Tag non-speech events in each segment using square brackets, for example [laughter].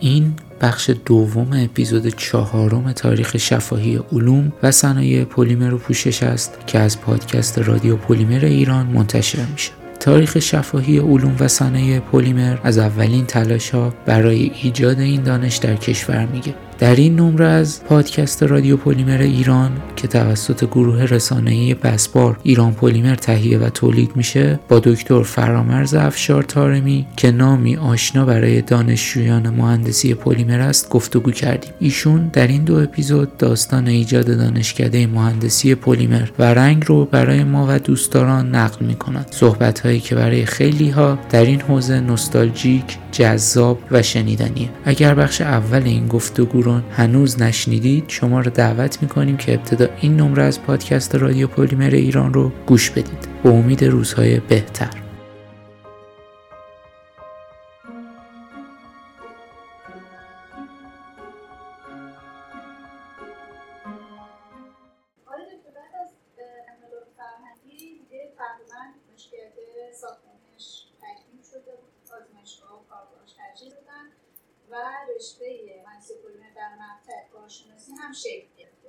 این بخش دوم اپیزود چهارم تاریخ شفاهی علوم و صنایع پلیمر و پوشش است که از پادکست رادیو پلیمر ایران منتشر میشه. تاریخ شفاهی علوم و صنایع پلیمر از اولین تلاش ها برای ایجاد این دانش در کشور میگه. در این نمره از پادکست رادیو پلیمر ایران که توسط گروه رسانه‌ای بسپار ایران پلیمر تهیه و تولید میشه با دکتر فرامرز افشار تارمی که نامی آشنا برای دانشجویان مهندسی پلیمر است گفتگو کردیم. ایشون در این دو اپیزود داستان ایجاد دانشکده مهندسی پلیمر و رنگ رو برای ما و دوستداران نقل می‌کنند. صحبت هایی که برای خیلی ها در این حوزه نوستالژیک جذاب و شنیدنیه. اگر بخش اول این گفتگو رو هنوز نشنیدید؟ شما رو دعوت می‌کنیم که ابتدا این نمره از پادکست رادیو پلیمر ایران رو گوش بدید. به امید روزهای بهتر.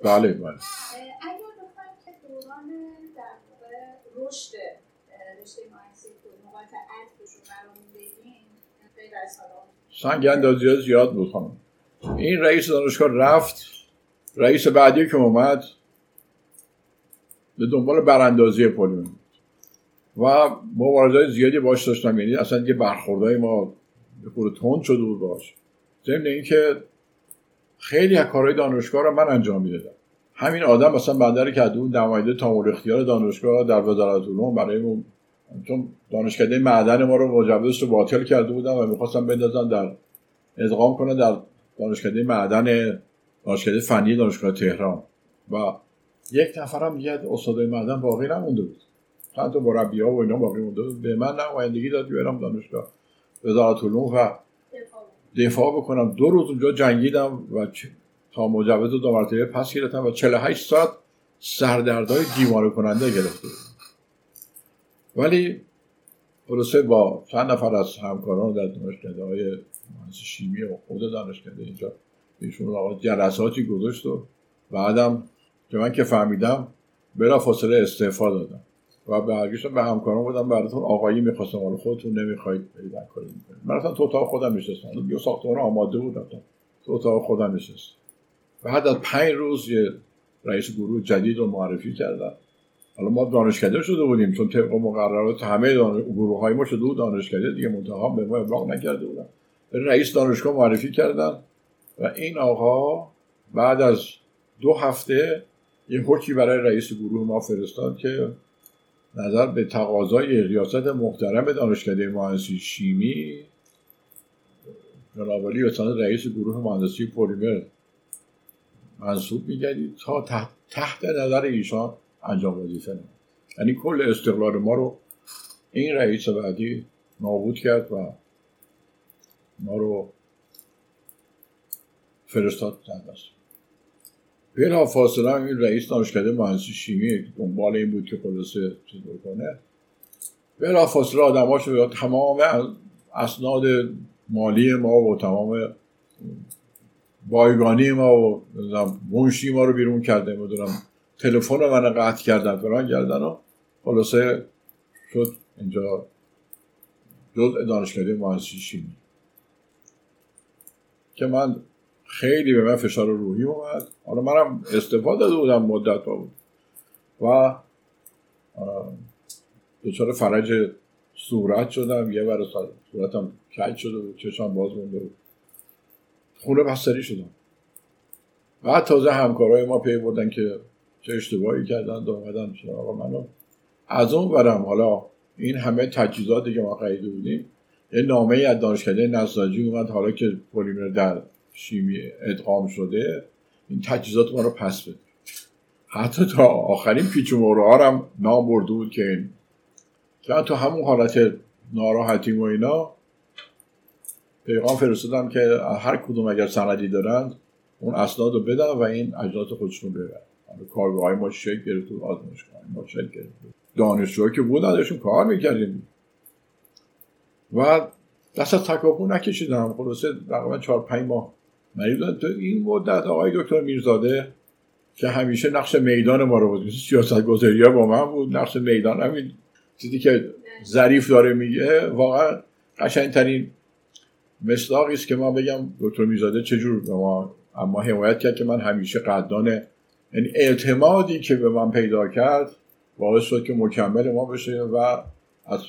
بله بله. اگر بخوایم که دوران در واقع رشد رشته مهندسی نقاط عطفش رو برامون بگیم غیر از حالا. سنگ اندازی زیاد بود خانم. این رئیس دانشگاه رفت رئیس بعدی که اومد به دنبال براندازی پلیمر و مبارزه زیادی باش داشتم یعنی اصلا یه برخوردهای ما به تند شده بود باش. ضمن اینکه خیلی از کارهای دانشگاه رو من انجام می‌دادم. همین آدم مثلا کرده بود نماینده تامور اختیار دانشگاه در وزارت علوم برای اون چون دانشکده معدن ما رو مجوزش رو باطل کرده بودم و می‌خواستم بندازن در ادغام کنه در دانشکده معدن دانشکده فنی دانشگاه تهران. و یک نفرم دیگه استادای معدن باقی نمونده بود. چند تا مربی ها و اینا باقی مونده بود. به من نمایندگی داد برم دانشگاه وزارت علوم و دفاع بکنم. دو روز اونجا جنگیدم و تا مجوز دو مرتبه پس گرفتم و 48 ساعت سردردهای دیوانه کننده گرفته ولی خلاصه با چند نفر از همکاران در دانشکده های شیمی و خود دانشکده اینجا ایشون آقا جلساتی گذاشت و بعدم که من که فهمیدم برا فاصله استعفا دادم. و برگشتم به همکاران بودم براتون آقایی می‌خواستم. حالا خودتون نمی‌خواید برید کاری می‌کنید من رفتم تو اتاق خودم نشستم. یه ساختمان آماده بود تو اتاق خودم نشست بعد از پنج روز یه رئیس گروه جدید رو معرفی کردن. حالا ما دانشکده شده بودیم چون طبق مقررات همه گروه های ما شده بود دانشکده دیگه منتها به ما ابلاغ نکرده بودن. رئیس دانشگاه معرفی کردن و این آقا بعد از دو هفته یه حکمی برای رئیس گروه ما فرستاد که نظر به تقاضای ریاست محترم دانشکده مهندسی شیمی جناب علی رئیس گروه مهندسی پلیمر منصوب میگردید تا تحت, تحت نظر ایشان انجام وظیفه نمید یعنی کل استقلال ما رو این رئیس بعدی نابود کرد و ما رو فرستاد دست. بلا فاصله این رئیس دانشکده مهندسی شیمی دنبال این بود که خلاصه چطور کنه بلا فاصله آدماشو تمام اسناد مالی ما و تمام بایگانی ما و منشی ما رو بیرون کرده. می‌دونم تلفن من قطع کردن فران کردن و خلاصه شد اینجا جزء دانشکده مهندسی شیمی. که من خیلی به من فشار روحی اومد. حالا منم استفاده داده بودم مدت بود. و دچار فرج صورت شدم. یه بر صورتم کج شده بود. چشم باز مونده بود. خونه بستری شدم. بعد تازه همکارای ما پی بردن که چه اشتباهی کردن اومدن آقا منو. از اون برم حالا این همه تجهیزاتی که ما خریده بودیم یه نامه از دانشکده نساجی اومد. حالا که پلیمر در شیمی ادغام شده این تجهیزات ما رو پس بده. حتی تا آخرین پیچ و هم نام برده بود که این که تو همون حالت ناراحتی و اینا پیغام فرستادم که هر کدوم اگر سندی دارند اون اسناد رو بدن و این اجناس خودشون رو ببرن. کارگاه های ما شکل گرفت و آزمایشگاه ما شکل گرفت دانشجوهایی که بودن داشتون کار می‌کردیم. و دست از تکاپو نکشیدم. خلاصه تقریبا چهار پنج ماه مریض تو این مدت آقای دکتر میرزاده که همیشه نقش میدان ما رو بود. سیاست گذاری با من بود نقش میدان همین چیزی که ظریف داره میگه واقعا قشنگترین مصداقی است که ما بگم. دکتر میرزاده چجور به ما اما حمایت کرد که من همیشه قدردان یعنی اعتمادی که به من پیدا کرد باعث شد که مکمل ما بشه و از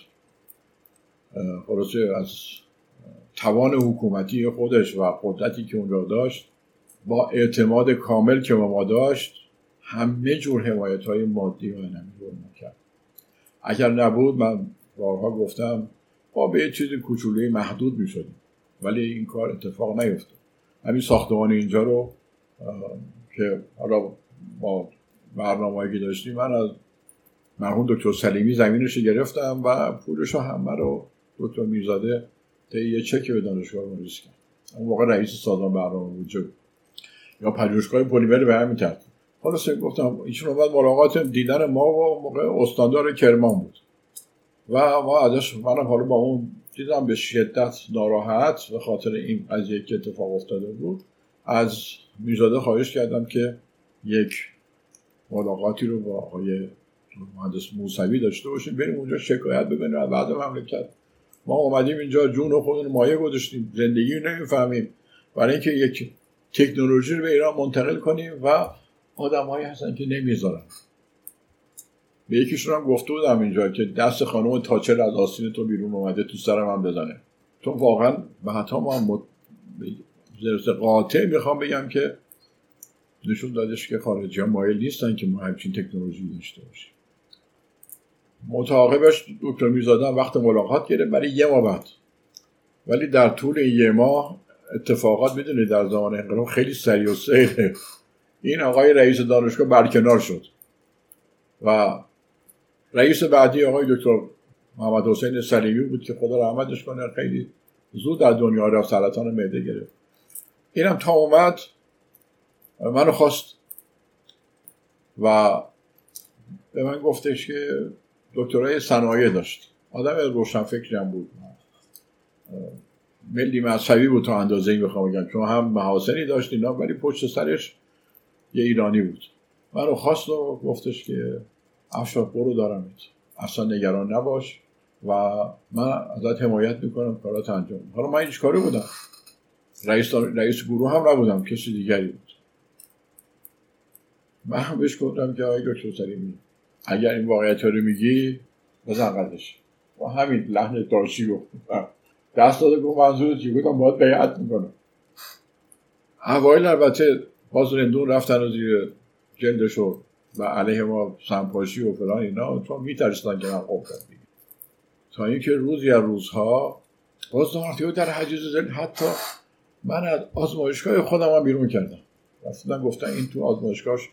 خلاصه از توان حکومتی خودش و قدرتی که اونجا داشت با اعتماد کامل که ما داشت همه جور حمایت های مادی و انمی کرد اگر نبود من بارها گفتم با به یه چیز کوچولوی محدود می شدیم ولی این کار اتفاق نیفتاد. همین ساختمان اینجا رو که حالا با برنامه که داشتیم من از مرحوم دکتر سلیمی زمینش گرفتم و پولش رو همه رو دکتر میرزاده تا یه چک به دانشگاه مریض کرد. اون موقع رئیس سازمان برنامه بود یا پژوهشگاه پلیمر به همین ترتیب. حالا گفتم ایشون اومد ملاقات دیدن ما و موقع استاندار کرمان بود. و ما ازش منم حالا با اون دیدم به شدت ناراحت به خاطر این قضیه که اتفاق افتاده بود. از میزاده خواهش کردم که یک ملاقاتی رو با آقای مهندس موسوی داشته باشیم. بریم اونجا شکایت ببینیم از بعد مملکت ما اومدیم اینجا جون خودمون مایه گذاشتیم. زندگی رو نمی‌فهمیم. برای اینکه یک تکنولوژی رو به ایران منتقل کنیم و آدمهایی هستن که نمی‌ذارن. به یکیشون هم گفته بودم اینجا که دست خانم تاچر از آستین تو بیرون اومده تو سر من بزنه. تو واقعا به حتی ما. قاطع می‌خوام بگم که نشون دادش که خارجی ها مایل نیستن که ما همچین تکنولوژی داشته باشیم. متعاقبش دکتر میزادن وقت ملاقات گرفت برای یه ماه بعد. ولی در طول یه ماه اتفاقات می‌دونید در زمان انقلاب خیلی سریع و سیره این آقای رئیس دانشگاه برکنار شد. و رئیس بعدی آقای دکتر محمد حسین سلیمی بود که خدا رحمتش کنه خیلی زود در دنیا رفت سرطان معده گرفت. اینم تا اومد منو خواست و به من گفتش که دکترای صنایع داشت. آدم روشنفکری هم بود. ملی مذهبی بود تا اندازه این بخوام بگم. چون هم محاسنی داشت اینا ولی پشت سرش یه ایرانی بود. منو خواست و گفتش که افشار برو دارم. اصلا نگران نباش و من ازت حمایت می‌کنم کارات انجام. حالا من هیچ کاری بودم. رئیس, رئیس گروه هم نبودم کسی دیگری بود. من هم بهش گفتم که آقای دکتر سلیمی اگر این واقعیت رو میگی بزن قدش با همین لحن دارچی گفت. دست داده گفت منظور چی؟ گفتم باید بیعت می‌کنم. اوایل البته باز رندون رفتن و زیر جلدشو و علیه ما سنپاشی و فلان اینا چون میترسیدن که من خوب تا اینکه روزی از روزها باز دارتی در حجیز زل حتی من از آزمایشگاه خودم هم بیرون کردم. رفتن گفتن این تو آزمایشگاهش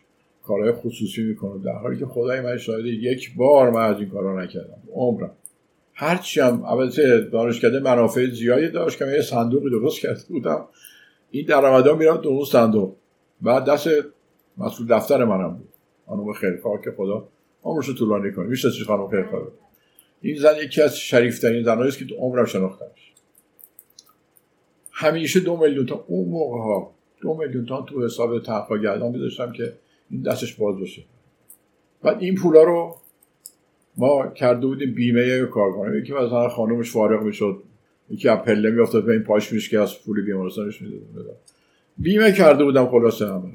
کارهای خصوصی می‌کنه در حالی که خدای من شاید یک بار من از این کارا نکردم عمرم. هرچی هم البته دانشکده منافع زیادی داشت که من یه صندوق درست کرده بودم. این درآمدا می‌رفت تو اون صندوق. بعد دست مسئول دفتر منم بود. خانم خیرکار که خدا عمرش طولانی کنه. میشه چی خانم خیرکار این زن یکی از شریفترین زنهایی که تو عمرم شناختمش. همیشه دو میلیون تا اون موقع ها دو میلیون تا تو حساب تنخواه گردان میذاشتم که دستش باز باشه بعد این پولا رو ما کرده بودیم بیمه کارکنان یکی مثلا خانومش فارغ می‌شد. یکی از پله میافتاد به این پاش میش که از پول بیمارستانش می‌داد. بیمه کرده بودم خلاصه همه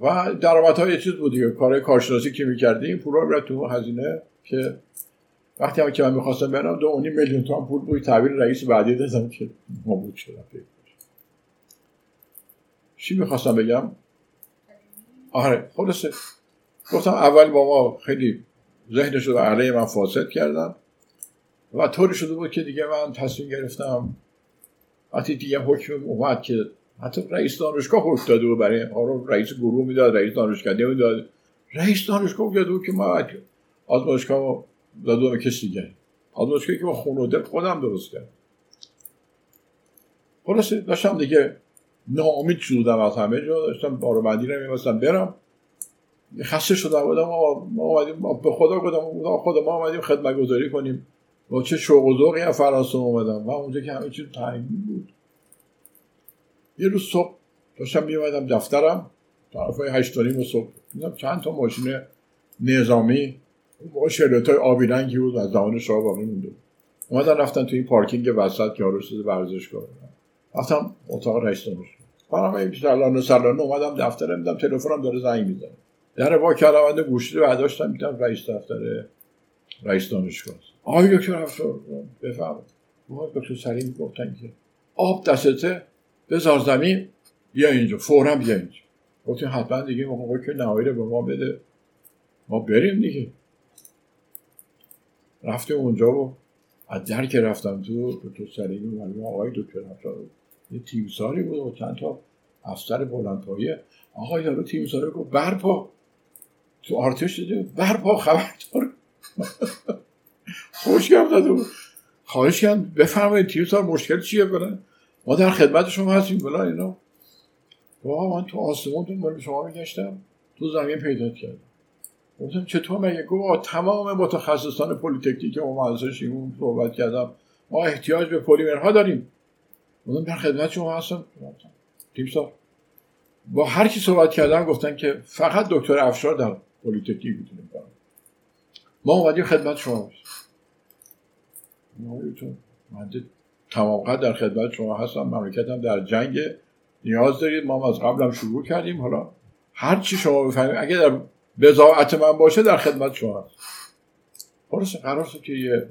و درآمدها های چیز بود دیگه. کار کارشناسی که می‌کردیم پول رو تو هزینه که وقتی هم که من می‌خواستم برم دو میلیون تومن پول بود. تعبیر رئیس بعدی دادم که بود شدم چی می‌خواستم بگم؟ آره خلاصه گفتم اول با ما خیلی ذهنش رو علیه من فاسد کردم و طوری شده بود که دیگه من تصمیم گرفتم وقتی دیگه حکم اومد که حتی رئیس دانشگاه حکم داده بود برای رئیس گروه می‌داد رئیس دانشگاه می‌داد رئیس دانشگاه بود که ما آزمایشگاه داده به کسی دیگه. آزمایشگاهی که با خون و دل خودم درست کرد خلاصه داشتم دیگه ناامید شدم از همه جا داشتم بارو رو برم. خسته شدم بودم ما اومدیم به خدا گفتم خدا ما اومدیم خدمت گذاری کنیم. با چه شوق و ذوقی از فرانسه اومدم. و اونجا که همه چیز تعیین بود. یه روز صبح داشتم میومدم دفترم طرف های هشتانیم صبح. دیدم چند تا ماشین نظامی با شرط های آبی رنگی بود از زمان شاه باقی مونده اومدن رفتن تو این پارکینگ وسط که آرو شده ورزشگاه رفتم اتاق رئیس دانشگاه. برام این سلانه سلانه اومدم دفترم دیدم تلفنم داره زنگ می‌زنه. در وا کردم گوشی رو برداشتم دیدم رئیس دفتر رئیس دانشگاه آقای دکتر افشار بفهم آقای دکتر سلیم گفتن که آب دستته بذار زمین بیا اینجا فورا بیا اینجا. گفتیم حتما دیگه موقع که نهایی به ما بده. ما بریم دیگه. رفتیم اونجا و از در که رفتم تو دکتر سلیمی و آقای دکتر افشار یه تیمساری بود و چند تا افسر بلندپایه. آقای یارو تیمساری گفت برپا. تو آرتش دیده برپا خبردار خوش داده بود خواهش کردم. بفرمایید تیمسار مشکل چیه بلن ما در خدمت شما هستیم بلن اینا. واقعا من تو آسمون تو شما میگشتم. تو زمین پیدا کردم. گفتم چطور مگه؟ گفت تمام متخصصان پلیتکنیک و مهندسان شیمون صحبت کردم. ما احتیاج به پلیمرها داریم. گفتم در خدمت شما هستم. تیم سار با هر کی صحبت کردم گفتن که فقط دکتر افشار در پلیتکنیک می‌تونه کنم ما اومدیم خدمت شما من تمام در خدمت شما هستم. مملکتم در جنگ نیاز دارید. ما از قبلم شروع کردیم. حالا هر چی شما بفهمید اگه در بزاعت من باشه در خدمت شما هست خلاص قرار که یه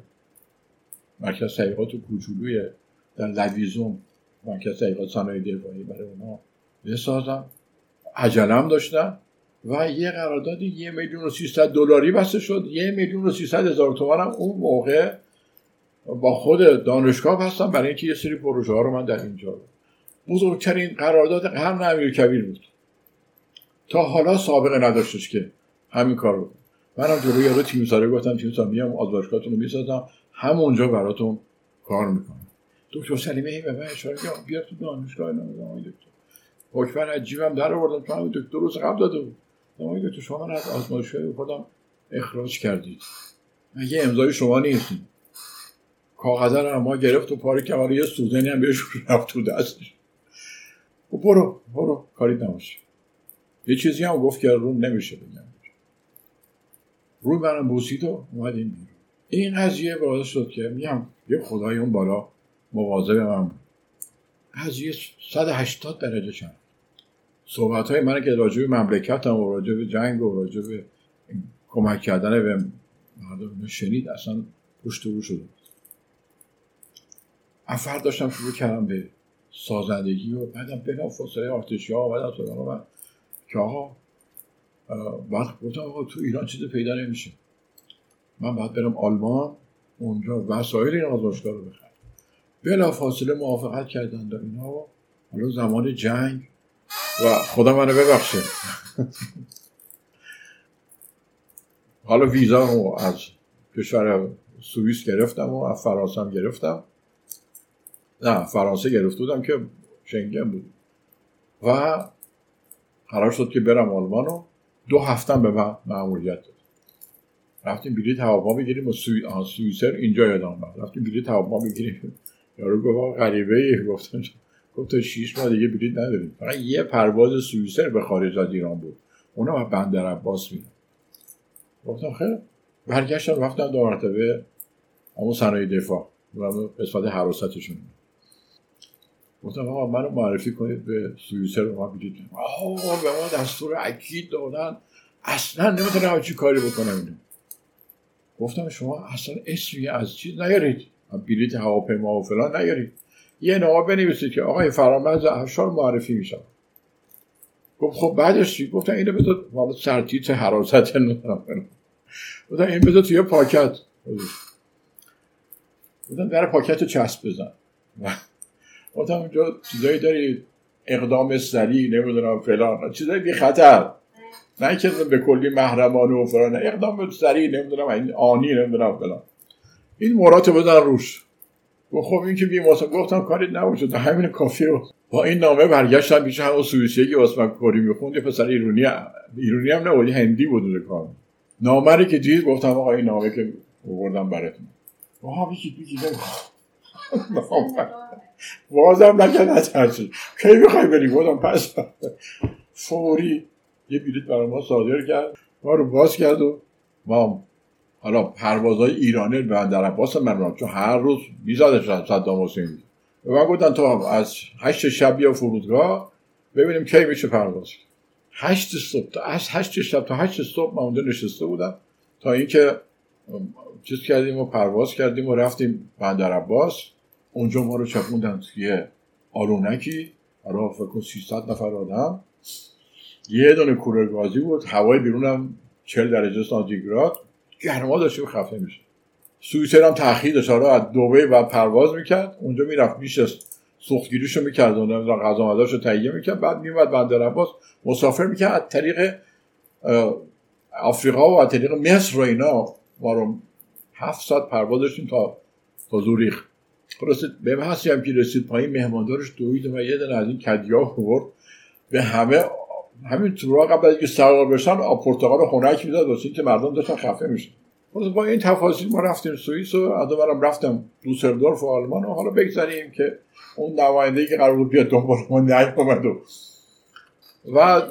مرکز تحقیقات کوچولوی در لویزون مرکز تحقیقات صنایع دفاعی برای اونا بسازم عجلم داشتم و یه قرارداد یه میلیون و سیصد دلاری بسته شد. یه میلیون و سیصد هزار تومنم اون موقع با خود دانشگاه هستم برای اینکه یه سری پروژه ها رو من در اینجا بزرگترین قرارداد قرن امیر کبیر بود. تا حالا سابقه نداشتش که همین کار رو منم جلوی یارو تیمساره گفتم تیمسار میام آزمایشگاهتون رو می‌سازم. همونجا براتون کار می‌کنم. دکتر سلیمه ای به من اشاره کرد بیا تو دانشگاه اینا دکتر. حکمر عجیبم در آوردم همین دکتر روز قبل داده بود. آقای دکتر شما من از آزمایشگاه خودم اخراج کردید. مگه امضای شما نیستیم؟ کاغذ رو ما گرفت و پاره که یه سوزنی هم بهش رفت تو دستش. و برو برو کاری نماشه یه چیزی هم گفت که رو نمیشه بگم. روی منم بوسید و اومدیم بیرون. این قضیه باعث شد که میگم یه خدای اون بالا مواظب من بود قضیه 180 درجه چند. صحبت های من که راجع به مملکت هم و راجع جنگ و راجع کمک کردن به مردم شنید اصلا پشت رو شده افرد داشتم شروع کردم به سازندگی و بعدم بنا فاصله آرتشی ها آمدن سراغ من که آقا وقت گفتم آقا تو ایران چیزی پیدا نمیشه. من باید برم آلمان اونجا وسایل این آزمایشگاه رو بخرم. بلا فاصله موافقت کردن در اینا حالا زمان جنگ و خدا منو ببخشه. [laughs] حالا ویزا رو از کشور سوئیس گرفتم و از فرانسه هم گرفتم. نه فرانسه گرفته بودم که شنگن بود. و قرار شد که برم آلمان دو هفتم به من معمولیت داد. رفتیم بلیط هواپیما بگیریم و سوئیسر اینجا یادم رفتیم بلیط هواپیما بگیریم. یارو گفت غریبه ای گفتن گفت تا شیش ماه دیگه بلیط نداریم. فقط یه پرواز سوئیسر به خارج از ایران بود. اونا به بندر عباس میرن گفتم خیلی برگشتم رفتم دو مرتبه اما صنایع دفاع. و قسمت حراستشون گفتم آقا منو معرفی کنید به سوئیسر رو ما بلیط آقا به ما دستور اکید دادن. اصلا نمی‌تونم چی کاری بکنم اینو. گفتم شما اصلا اسمی از چیز نیارید. بلیط هواپیما و فلان نیارید یه نامه بنویسید که آقای فرامرز افشار معرفی میشم گفت خب بعدش چی؟ گفتم اینو بذار مال سرتیت حراست نمی‌دونم. گفتم این بذار توی پاکت. گفتم در پاکت چسب بزن. گفتم اونجا چیزایی داری؟ اقدام سریع نمی‌دونم فلان. چیزایی بی خطر. نه که به کلی محرمانه و فلان. اقدام سریع نمی‌دونم این آنی نمی‌دونم فلان. این مرات بزن روش. و خب این که بیم واسه گفتم کاری تا همین کافی رو با این نامه برگشتم پیش همون سوئیسی که واسه کری می‌خوند. یه پسر ایرونی ایرونی هم نبود هندی بود کار. نامه رو که دید گفتم آقا این نامه که آوردم براتون. آها بگید بگید بازم نکرد نترسی کی می‌خوای بری؟ بودم پس. فوری یه بلیط برای ما صادر کرد. ما رو باز کرد و ما حالا پروازهای ایرانی به در عباس من چون هر روز میزادش صدام حسین. به من گفتن تو از هشت شب یا فرودگاه ببینیم کی میشه پرواز هشت صبح تا هشت شب تا هشت صبح ما اونجا نشسته بودم. تا اینکه چیز کردیم و پرواز کردیم و رفتیم بندر عباس. اونجا ما رو چپوندن توی آرونکی. حالا فکر کن 300 نفر آدم. یه دونه کولر بود. هوای بیرونم 40 درجه سانتیگراد. گرما داشته و خفه میشه. سویسر هم تاخیر داشت از دبی بعد پرواز می‌کرد. اونجا می‌رفت میشه سوختگیریشو می‌کرد. و غذا رو تهیه می‌کرد. بعد میومد بندر عباس. مسافر می‌کرد. از طریق آفریقا و از طریق مصر و اینا. ما رو هفت ساعت پرواز داشتیم تا تا زوریخ خلاصه به محصی هم که رسید پایین مهماندارش دوید و یه دن از این کدیا برد به همه همین تو قبل از اینکه سوار بشن آب پرتقال خنک می‌داد واسه که مردم داشتن خفه میشن. با این تفاصیل ما رفتیم سوئیس و از برم رفتم دوسلدورف و آلمان و حالا بگذاریم که اون نماینده که قرار بود بیاد دنبال ما نیومد و. و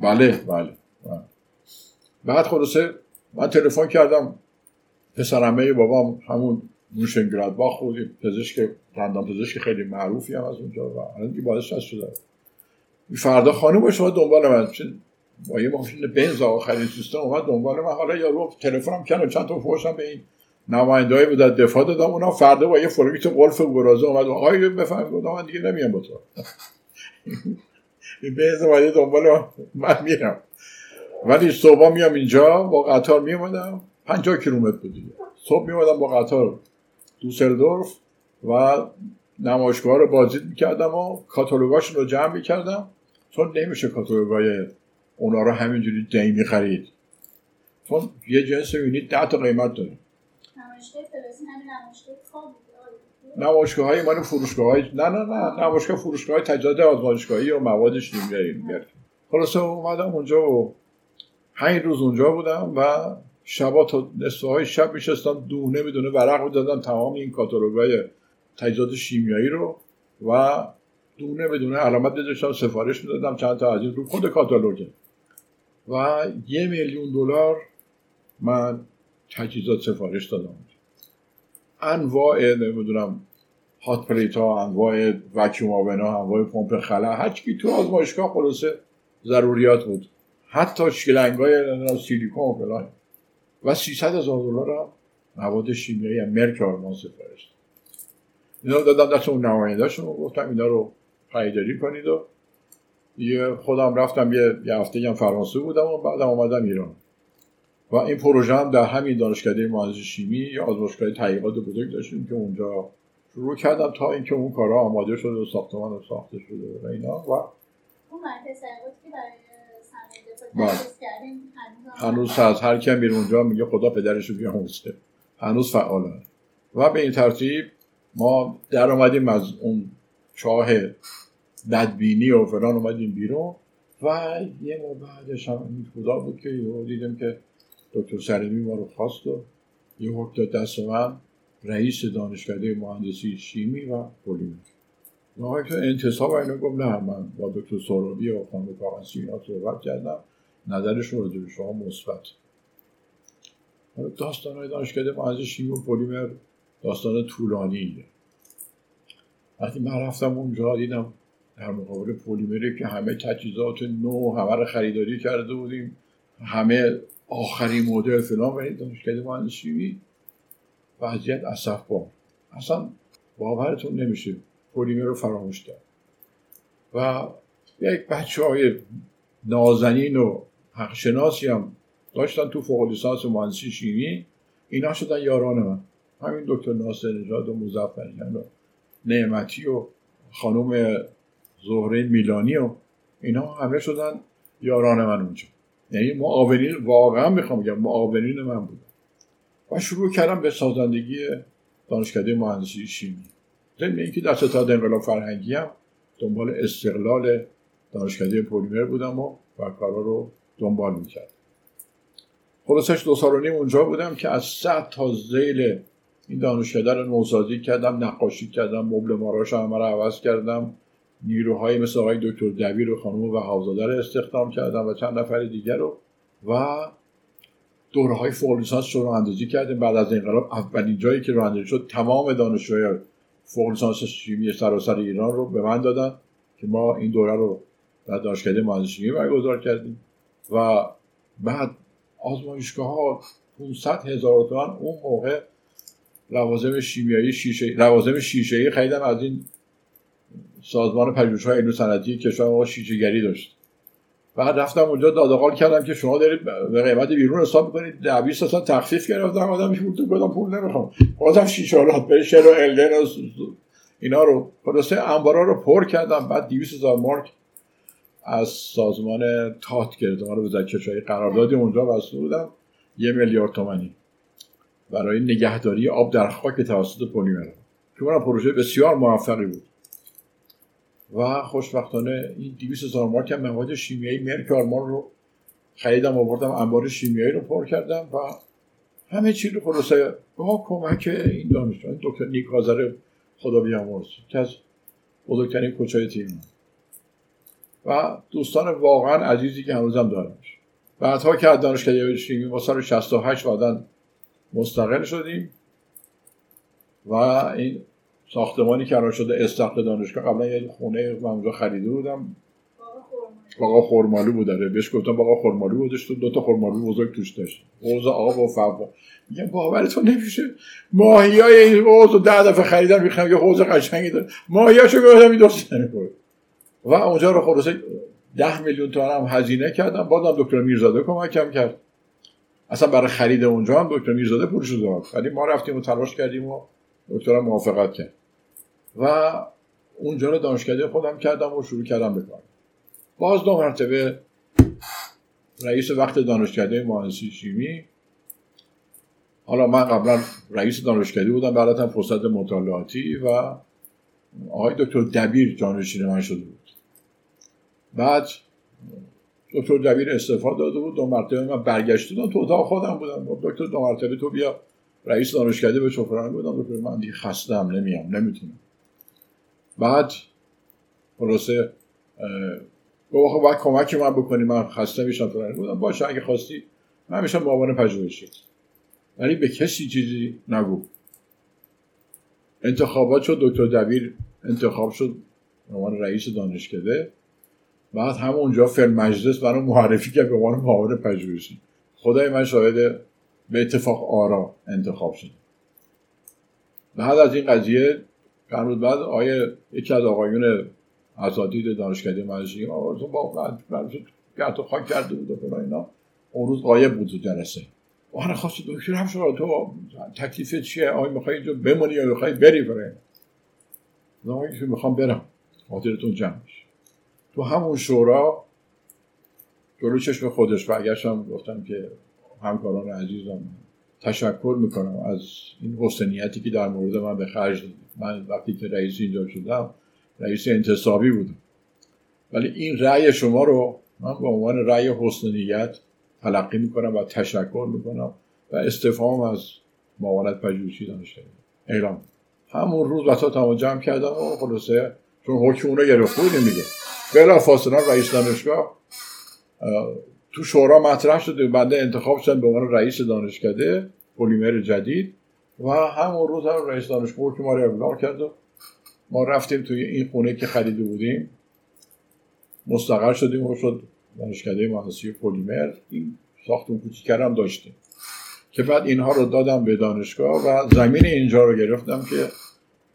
بله بله بعد خلاصه من تلفن کردم. پسرمه بابام همون با بود پزشک دندان پزشک خیلی معروفی هم از اونجا و الان باعث شده. فردا خانم شما دنبال من. با یه ماشین بنز آخرین سیستم اومد دنبال من. حالا یارو تلفنم کنه چند تا فوشم به این نمایندهایی بود. در دفاع دادم اونا فردا با یه فرمیت قلف گرازه اومد. آقای بفهم گفتم من دیگه نمیام با تو. [laughs] بنز اومده دنبال من. میرم. ولی صبح میام اینجا با قطار میومدم 50 کیلومتر بود دیگه. صبح میومدم با قطار دوسلدورف و نمایشگاه رو بازدید می‌کردم و کاتالوگاشون رو جمع می‌کردم. چون نمیشه کاتالوگای اونا رو همینجوری دیمی خرید چون یه جنس یونیت ده تا قیمت داره. نمایشگاه های من فروشگاه های نه نه نه نمایشگاه فروشگاه های تجارت آزمایشگاهی و مواد شیمیایی میگردیم خلاصه اومدم اونجا و پنج روز اونجا بودم و شبا تا نصف های شب میشستم دونه بدونه ورق می‌دادم تمام این کاتالوگای تجهیزات شیمیایی رو و دونه بدونه علامت بذاشتم سفارش می‌دادم چند تا از این رو خود کاتالوگه و یه میلیون دلار من تجهیزات سفارش دادم. انواع نمی‌دونم هات پلیت ها انواع وکیوم آون ها انواع پمپ خلا هر چی تو آزمایشگاه خلاصه ضروریات بود. حتی شلنگ های سیلیکون و فلان. و 300 هزار دلار هم مواد شیمیایی مرک آلمان سفارش اینا دادم دست اون نمایندهشون گفتم اینا رو خریداری کنید و یه خودم رفتم یه, یه هفته هم فرانسه بودم و بعدم آمدم ایران. و این پروژه هم در همین دانشکده مهندسی شیمی یا آزمایشگاه تحقیقات بزرگ داشتیم که اونجا شروع کردم تا اینکه اون کارا آماده شده و ساختمان ساخته شده و اینا و اون بله. هنوز هست هر کم میره اونجا میگه خدا پدرشو بیاموزه. هنوز فعاله. و به این ترتیب ما در آمدیم از اون چاه بدبینی و فلان اومدیم بیرون و یه ماه بعدش هم خدا بود که یه دیدم که دکتر سریمی ما رو خواست و یه حکم داد دست من رئیس دانشکده مهندسی شیمی و پلیمر. و که انتصاب اینو گفت نه من با دکتر سورابی و خانم کاغنسی اینا صحبت کردم نظرشون راجع به شما مثبت. داستان های دانشکده مهندسی شیمی و پلیمر داستان طولانیه. وقتی من رفتم اونجا دیدم در مقابل پلیمری که همه تجهیزات نو همه رو خریداری کرده بودیم. همه آخرین مدل فلان و دانشکده مهندسی. وضعیت اصف بار اصلا باورتون نمیشه پلیمر رو فراموش کرد. و یک بچه های نازنین و حقشناسی هم داشتن تو فوق لیسانس مهندسی شیمی. اینا شدن یاران من. همین دکتر ناصر نژاد و مظفریان و نعمتی و خانم زهره میلانی و اینا همه شدن یاران من اونجا. یعنی معاونین واقعا می‌خوام بگم معاونین من بودن. و شروع کردم به سازندگی دانشکده مهندسی شیمی. ضمن اینکه در ستاد انقلاب فرهنگی هم دنبال استقلال دانشکده پلیمر بودم و, کارا رو دنبال می‌کرد خلاصش دو سال و نیم اونجا بودم که از صد تا زیل این دانشکده رو نوسازی کردم نقاشی کردم مبل ماراش همه رو عوض کردم. نیروهای مثل آقای دکتر دبیر و خانم و حوزاده رو استخدام کردم و چند نفر دیگر رو. و دوره های فوق لیسانس رو اندازی کردیم. بعد از انقلاب اولین جایی که راه شد تمام دانشجوی فوق لیسانس شیمی سراسر ایران رو به من دادن که ما این دوره رو در دانشکده مهندسی شیمی برگزار کردیم. و بعد آزمایشگاه ها 500 هزار تومن اون موقع لوازم شیمیایی شیشه لوازم شیشه ای خریدم از این سازمان پژوهش‌های علمی صنعتی کشور ما شیشه گری داشت. بعد رفتم اونجا دادقال کردم که شما دارید به قیمت بیرون حساب می‌کنید. ده 20 تا تخفیف گرفتم. آدم میشه پول پول نمی‌خوام. بازم شیشه ها بشه رو الدن و اینا رو. خلاصه انبارا رو پر کردم. بعد 200 هزار مارک از سازمان تات گرفتم. رو به قرار قراردادی اونجا بسته بودم. یه میلیارد تومانی. برای نگهداری آب در خاک توسط پلیمر. که اون پروژه بسیار موفقی بود. و خوشبختانه این 200 هزار مارک هم مواد شیمیایی مرک آلمان رو خریدم آوردم انبار شیمیایی رو پر کردم و همه چیز رو خلاصه با کمک این دانشجویان دکتر نیک خدا بیامرز که از بزرگترین کوچای تیم. و دوستان واقعا عزیزی که هنوزم دارمش. بعدها که از دانشکده شیمی ما سال 68 بعدا مستقل شدیم و این ساختمانی که الان شده استخر دانشگاه قبلا یه خونه اونجا خریده بودم. آقا خورمالو بود داره بهش گفتم آقا خورمالو بودش. تو دو تا خورمالو بزرگ توش داشت حوض آقا با فوا. میگم باورتون نمیشه. ماهی های این حوض ده دفعه خریدم می‌خوام یه حوض قشنگی داره ماهیاشو گفتم این دوست و اونجا رو خلاصه ده میلیون تومن هم هزینه کردم. بازم دکتر میرزاده کمکم کرد. اصلا برای خرید اونجا هم دکتر میرزاده پولش داد. ولی ما رفتیم و تلاش کردیم و دکتر موافقت کرد. و اونجا رو دانشکده خودم کردم و شروع کردم بکنم باز دو مرتبه رئیس وقت دانشکده مهندسی شیمی. حالا من قبلا رئیس دانشکده بودم بعدتم فرصت مطالعاتی و آقای دکتر دبیر جانشین من شده بود. بعد دکتر دبیر استفاده داده بود دو مرتبه من برگشته تو اتاق خودم بودم. دکتر دو مرتبه تو بیا. رئیس دانشکده به چفران بودم. دکتر من دیگه خستم نمیام نمی‌تونم. بعد خلاصه گفت خب باید کمک من بکنی من خسته میشم فلان بودم. باشه اگه خواستی من میشم معاون پژوهشی ولی به کسی چیزی نگو انتخابات شد دکتر دبیر انتخاب شد به عنوان رئیس دانشکده. بعد همونجا فیلم مجلس برای معرفی کرد به عنوان معاون پژوهشی. خدای من شاهد به اتفاق آرا انتخاب شد. بعد از این قضیه چند بعد آیه یکی از آقایون اساتید دانشکده مدرسه آقا با گرد و خاک کرده بود و اینا. اون روز غایب بود تو جلسه. آره خواست دکتر هم شد تو تکلیف چیه؟ آیا می‌خوای اینجا بمونی یا می‌خوای بری؟ برای که می‌خوام برم. خاطرتون جمعش تو همون شورا جلو چشم خودش برگشتم گفتم که همکاران عزیزم تشکر می‌کنم از این حسنیتی که در مورد من به خرج دادید من وقتی که رئیس اینجا شدم رئیس انتصابی بودم. ولی این رأی شما رو من به عنوان رأی حسنیت تلقی می‌کنم و تشکر می‌کنم و استفهام از معاونت پژوهشی دانشگاه اعلام. همون روز تا جمع کردم و خلاصه چون حکم اونو گرفته بودیم میگه بلا فاصله رئیس دانشگاه تو شورا مطرح شده بنده انتخاب شدم به عنوان رئیس دانشکده پلیمر جدید. و همون روز هم رئیس دانشگاه که ما رو کرد ما رفتیم توی این خونه که خریده بودیم. مستقر شدیم و شد دانشکده مهندسی پلیمر. این ساختمون کوچیکر هم داشتیم. که بعد اینها رو دادم به دانشگاه و زمین اینجا رو گرفتم که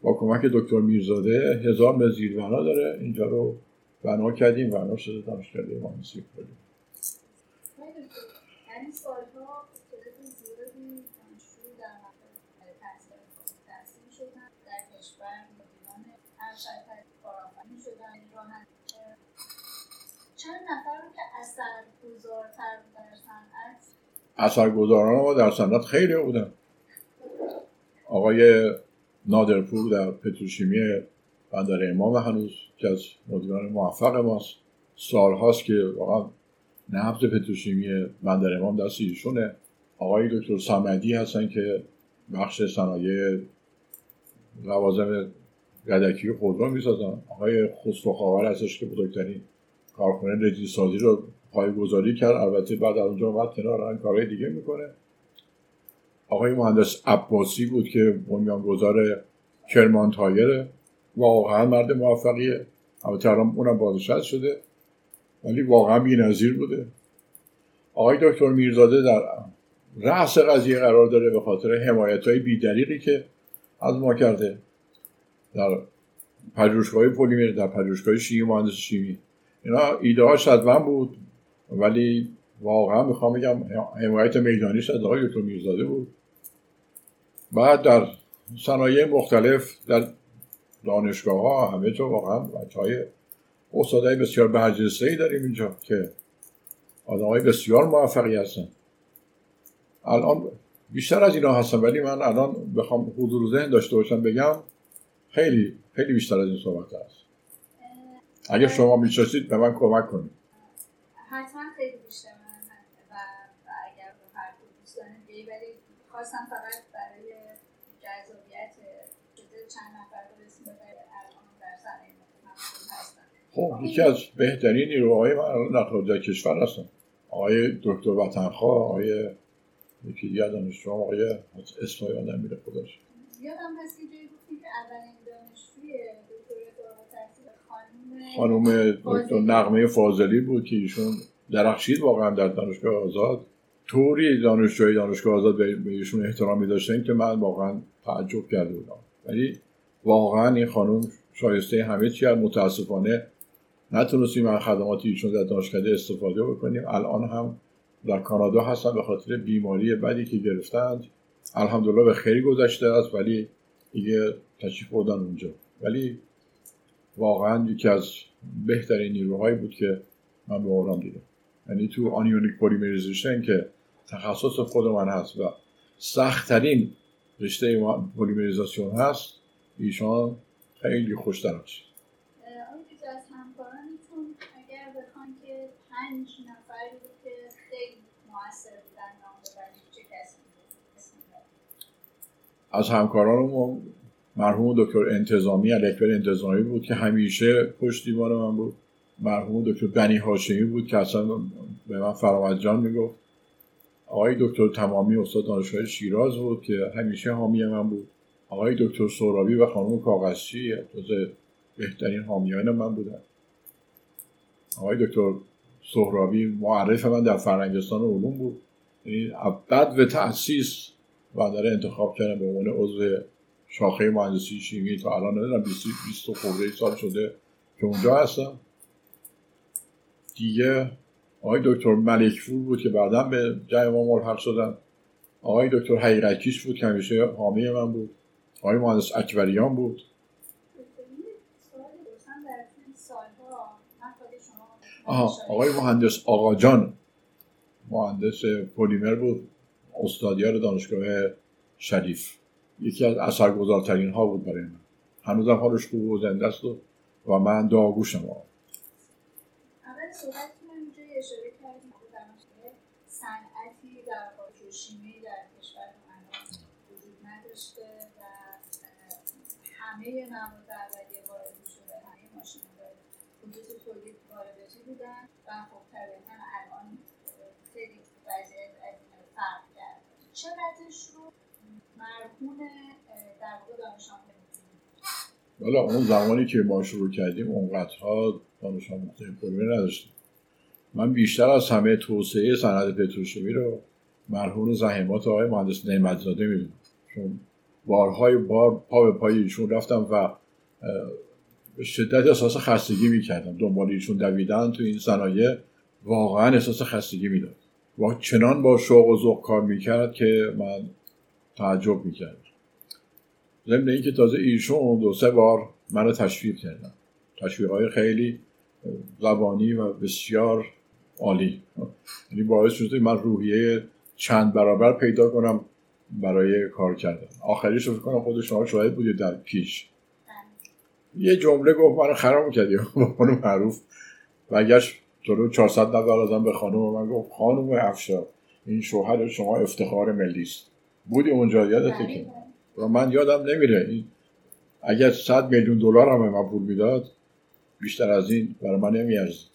با کمک دکتر میرزاده هزار متر زیربنا داره. اینجا رو بنا کردیم بنا شده دانشکده مهندسی پلیمر چند نفر که اثرگذارتر در صنعت؟ اثرگذاران ما در صنعت خیلی بودن. آقای نادرپور در پتروشیمی بندر امام هنوز که از مدیران موفق ماست. سال هاست که واقعا نبض پتروشیمی بندر امام دست ایشونه. آقای دکتر سامدی هستن که بخش صنایع لوازم گدکی خودرو می‌سازن. آقای خسرو خاور هستش که بزرگترین کارخونه رجی سازی رو گذاری کرد. البته بعد از اونجا اومد کنار کارهای دیگه می‌کنه. آقای مهندس عباسی بود که بنیانگذار کرمان تایره واقعا مرد موفقیه. البته الان اونم بازنشست شده ولی واقعا بی‌نظیر بوده. آقای دکتر میرزاده در رأس قضیه قرار داره به خاطر حمایت های بیدریقی که از ما کرده در پژوهشگاه پلیمر در پژوهشگاه شیمی مهندس شیمی. اینا ایده ها بود ولی واقعا می‌خوام بگم حمایت میدانیش از آقای دکتر میرزاده بود. بعد در صنایع مختلف در دانشگاه ها همه جا واقعا بچه های استادای بسیار برجسته ای داریم اینجا که آدم های بسیار موفقی هستن. الان بیشتر از اینا هستن ولی من الان بخوام حضور ذهن داشته باشم بگم خیلی خیلی بیشتر از این صحبت هست. اگر شما می‌شناسید به من کمک کنید. حتما خیلی بیشتر و اگر هر دوستان ولی خواستم فقط برای جذابیت چند نفر رو اسم الان در خب یکی از بهترین نیروهای من در خارج کشور هستن. آقای دکتر وطنخواه آقای یکی دیگه دانشجو آقای اسم یادم میره خودش. یادم هست که جایی گفتی که اولین دانشجوی خانم دکتر نقمه فاضلی بود که ایشون درخشید واقعا در دانشگاه آزاد. طوری دانشجوی دانشگاه آزاد به ایشون احترامی داشتن که من واقعا تعجب کرده بودم. ولی واقعا این خانم شایسته همه چی متاسفانه نتونستیم از خدمات ایشون در دانشگاه استفاده بکنیم. الان هم در کانادا هستن به خاطر بیماری بدی که گرفتند. الحمدلله به خیلی گذشته است ولی دیگه تشریف بردن اونجا. ولی واقعا یکی از بهترین نیروهایی بود که من به عمرم دیدم. یعنی تو anionic polymerization که تخصص خود من هست و سختترین رشته پلیمریزاسیون هست ایشان خیلی خوش در هست از همکارانتون اگر بخوان که پنج نفری که خیلی موثر بودن نام چه کسی از همکارانمون مرحوم دکتر انتظامی الکبر انتظامی بود که همیشه پشت دیوار من بود. مرحوم دکتر بنی هاشمی بود که اصلا به من فرامد جان می‌گفت. آقای دکتر تمامی استاد دانشگاه شیراز بود که همیشه حامی من بود. آقای دکتر سورابی و خانم کاغذچی جز بهترین حامیان من بودن. آقای دکتر سهرابی معرف من در فرنگستان علوم بود. یعنی بعد به تأسیس و داره انتخاب کردم به عنوان عضو شاخه مهندسی شیمی. تا الان ندارم 20 20 خورده سال شده که اونجا هستم. دیگه آقای دکتر ملکفور بود که بعدا به جای ما ملحق شدن. آقای دکتر حقیقتیش بود که همیشه حامی من بود. آقای مهندس اکبریان بود. آها آقای مهندس آقا جان مهندس پلیمر بود. استادیار دانشگاه شریف. یکی از اثرگذارترین ها بود برای من. هنوزم حالش خوب و زنده است و من داغوشم اول صحبتتون اینجا کردیم صنعتی در شیمی در کشور وجود و همه مواد اولیه وارد شده همه ماشین‌های خطوط تولید وارداتی بودن و خب طبیعتا الان خیلی وضعیت از فرق چقدرش رو در دانش حالا اون زمانی که ما شروع کردیم اونقدرها دانش آموزه پلیمر نداشتیم. من بیشتر از همه توسعه صنعت پتروشیمی رو مرهون زحمات آقای مهندس نعمتزاده می‌دونم. چون بارهای بار پا به پای ایشون رفتم و به شدت احساس خستگی می‌کردم. دنبال ایشون دویدن تو این صنایع واقعا احساس خستگی می‌داد. و چنان با شوق و ذوق کار می‌کرد که من تعجب می‌کرد ضمن اینکه تازه ایشون دو سه بار منو تشویق کردن. تشویق های خیلی زبانی و بسیار عالی. یعنی باعث شده من روحیه چند برابر پیدا کنم برای کار کردن. آخریش رو فکر کنم خود شما شاهد بودید در پیش. یه جمله گفت من خراب کردی. [laughs] خانم معروف. و جلو 400 نفر ازم به خانم من گفت خانم افشار این شوهر شما افتخار ملی است. بودی اونجا؟ یادته که؟ و من یادم نمیره. این اگر صد میلیون دلار هم من پول می‌داد بیشتر از این برای من نمیارزید.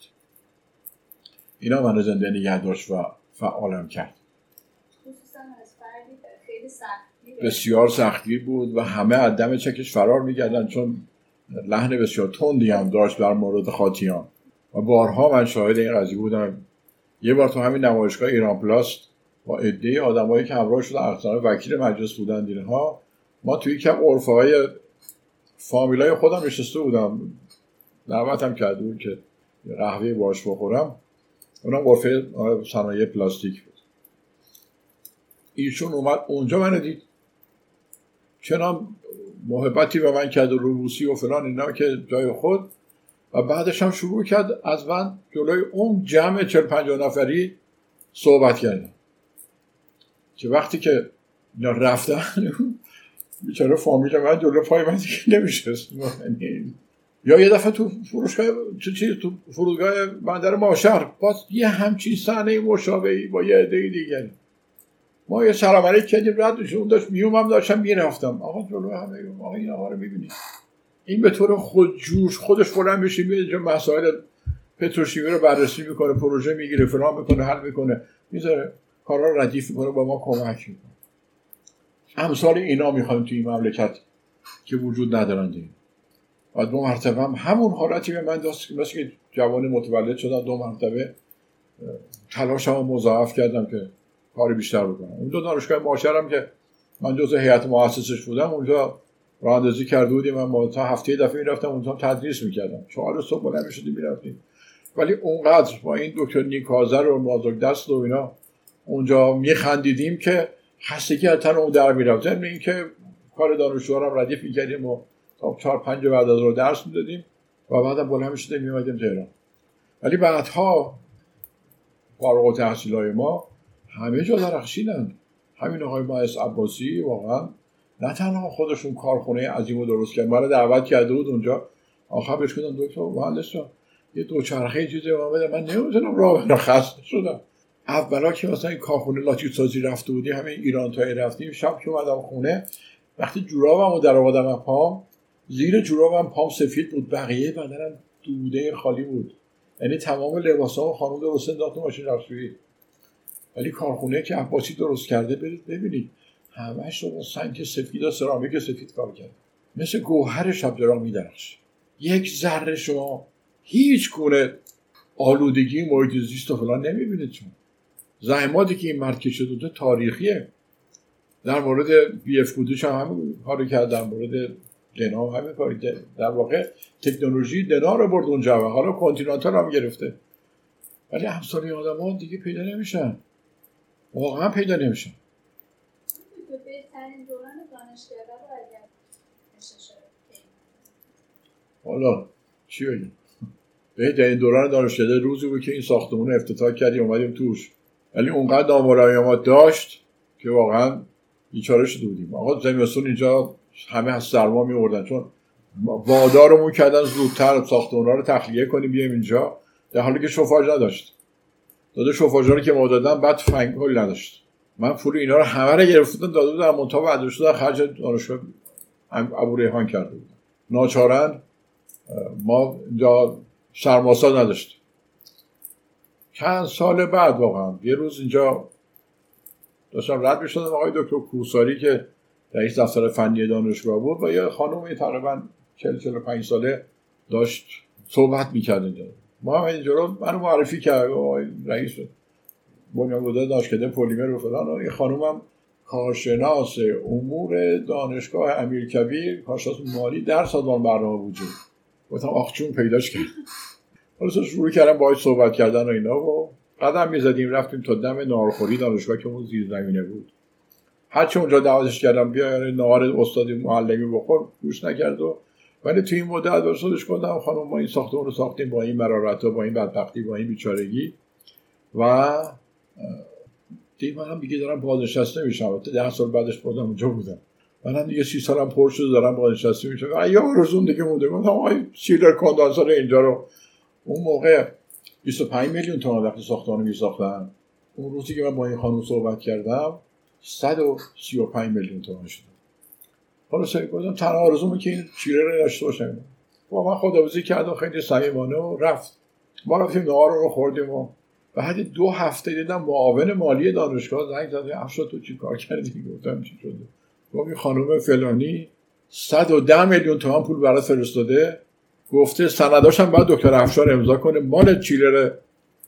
اینا من زنده نگه داشت و فعالم کرد. بسیار سختی بود و همه از دم چکش فرار میگردن چون لحن بسیار تندی هم داشت در مورد خاطیان. و بارها من شاهد این قضیه بودم. یه بار تو همین نمایشگاه ایران پلاست با عده آدمایی که همراه شده اختار وکیل مجلس بودن اینها ما توی یکم عرفه های فامیلای خودم نشسته بودم. دعوتم کرده بود که قهوه باش بخورم. اونم غرفه صنایع پلاستیک بود. ایشون اومد اونجا منو دید. چنان محبتی به من کرد و روسی و فلان اینا که جای خود و بعدش هم شروع کرد از من جلوی اون جمع چل پنجاه نفری صحبت کردم که وقتی که اینا رفتن بیچاره فامیل من جلو پای من دیگه نمیشه یا یه دفعه تو فروشگاه تو چیز تو فرودگاه بندر ماشر باز یه همچین صحنه مشابهی با یه عده دیگه. ما یه سلام علیک کردیم رد اون داشت میومم داشتم می‌رفتم. آقا جلو همه آقا این آقا رو می‌بینید این به طور خودجوش خودش بلند بشه میاد مسائل پتروشیمی رو بررسی می‌کنه پروژه می‌گیره فلان می‌کنه حل می‌کنه می‌ذاره. کارا رو ردیف می‌کنه با ما کمک می‌کنه. امثال اینا می‌خوایم توی این مملکت که وجود ندارن دیم و دو مرتبه هم همون حالتی به من دست مثل که جوان متولد شدن دو مرتبه تلاشم مضاعف کردم که کاری بیشتر بکنم. اون دو دانشگاه معاشرم که من جزء هیئت مؤسسش بودم اونجا راه اندازی کرده بودیم من تا هفته دفعه می‌رفتم اونجا تدریس می‌کردم. چهار صبح بلند می‌شدیم می‌رفتیم. ولی اونقدر با این دکتر نیکازر و مازوک دست و اینا اونجا میخندیدیم که خستگی از تن اون در می‌رفت. ضمن اینکه کار دانشجوها ردیف می‌کردیم و تا چهار پنج بعد از رو درس می‌دادیم و بعدم بلند می‌شدیم میومدیم تهران. ولی بعدها فارغ تحصیل ما همه جا درخشیدن. همین آقای مایس عباسی واقعا نه تنها خودشون کارخونه عظیم رو درست کرد مرا دعوت کرده بود اونجا. آخر بهش گفتم دکتر مهندس یه دوچرخه چیزی من بده. من نمی‌تونم راه برم. خسته شدم. اولا که مثلا این کارخونه لاتی سازی رفته بودی همه ایران تایی رفتیم. شب که اومدم خونه وقتی جورابمو در آوردم پام زیر جورابم پام سفید بود. بقیه بدنم دوده خالی بود. یعنی تمام لباسام خانم درست انداخت ماشین رفتویی ولی کارخونه که عباسی درست کرده برید ببینید. همش رو با سنگ سفید و سرامیک سفید کار کرد. مثل گوهر شب درا میدرخش یک ذره شما هیچ گونه آلودگی محیط زیست و فلان نمی‌بینید چون زحماتی که این مرد کشیده تاریخیه. در مورد بی اف هم همین کاری کرد در مورد دنا هم همین کاری در واقع تکنولوژی دنا رو برد اونجا. و حالا کنتینانتال هم گرفته. ولی همسالی آدم دیگه پیدا نمیشن. واقعا پیدا نمیشن. حالا چی بگیم؟ بهترین دوران دانشکده روزی بود که این ساختمون افتتاح کردیم اومدیم توش. ولی اونقدر ناملایمات داشت که واقعا بیچاره شده بودیم آقا زمستون اینجا همه از سرما میوردن چون وادارمون کردن زودتر ساختمون رو تخلیه کنیم بیایم اینجا. در حالی که شفاژ نداشت. داده شفاژ رو که ما دادن بعد فنگ نداشت. من پول اینا رو همه رو گرفتم داده بودم منتها بعد شده خرج دانشگاه ابو ریحان کرده بودم. ناچارن ما اینجا سرماسا نداشتیم. چند سال بعد واقعا یه روز اینجا داشتم رد می‌شدم آقای دکتر کوساری که رئیس دفتر فنی دانشگاه بود و یه خانومی تقریبا 40 45 ساله داشت صحبت می‌کرد ما هم اینجا رو منو معرفی کرد رئیس بنیانگذار دانشکده پلیمر و فلان. و یه خانومم کارشناس امور دانشگاه امیرکبیر کارشناس مالی در سازمان برنامه وجود گفتم آخ چون پیداش کرد. حالا شروع کردم باهاش صحبت کردن و اینا و قدم می‌زدیم رفتیم تا دم نارخوری دانشگاه که اون زیر زمینه بود. هرچی اونجا دعوتش کردم بیا یعنی نهار استادی معلمی بخور گوش نکرد و ولی توی این مدت ورسادش گفتم خانم ما این ساختمون رو ساختیم با این مرارت با این بدبختی با این بیچارگی. و دیگه من هم دیگه دارم بازنشسته میشم. ده سال بعدش بودم اونجا بودم. من هم دیگه سی سالم پر شده دارم بازنشسته میشم. یا آرزون دیگه مونده. گفتم آقای سیلر کندانسر اینجا رو. اون موقع 25 میلیون تومان وقتی ساختمان می ساختن اون روزی که من با این خانم صحبت کردم 135 میلیون تومان شده حالا سعی گفتم تنها آرزومه که این چیره رو داشته باشم. با من خداویسی کردم خیلی صمیمانه و رفت. ما رفتیم نهار رو خوردیم و بعد دو هفته دیدم معاون مالی دانشگاه زنگ زده افشا تو چی کار کردی؟ گفتم چی شده؟ گفت این خانم فلانی 110 میلیون تومان پول برای فرستاده. گفته سنداشم باید دکتر افشار امضا کنه. مال چیلر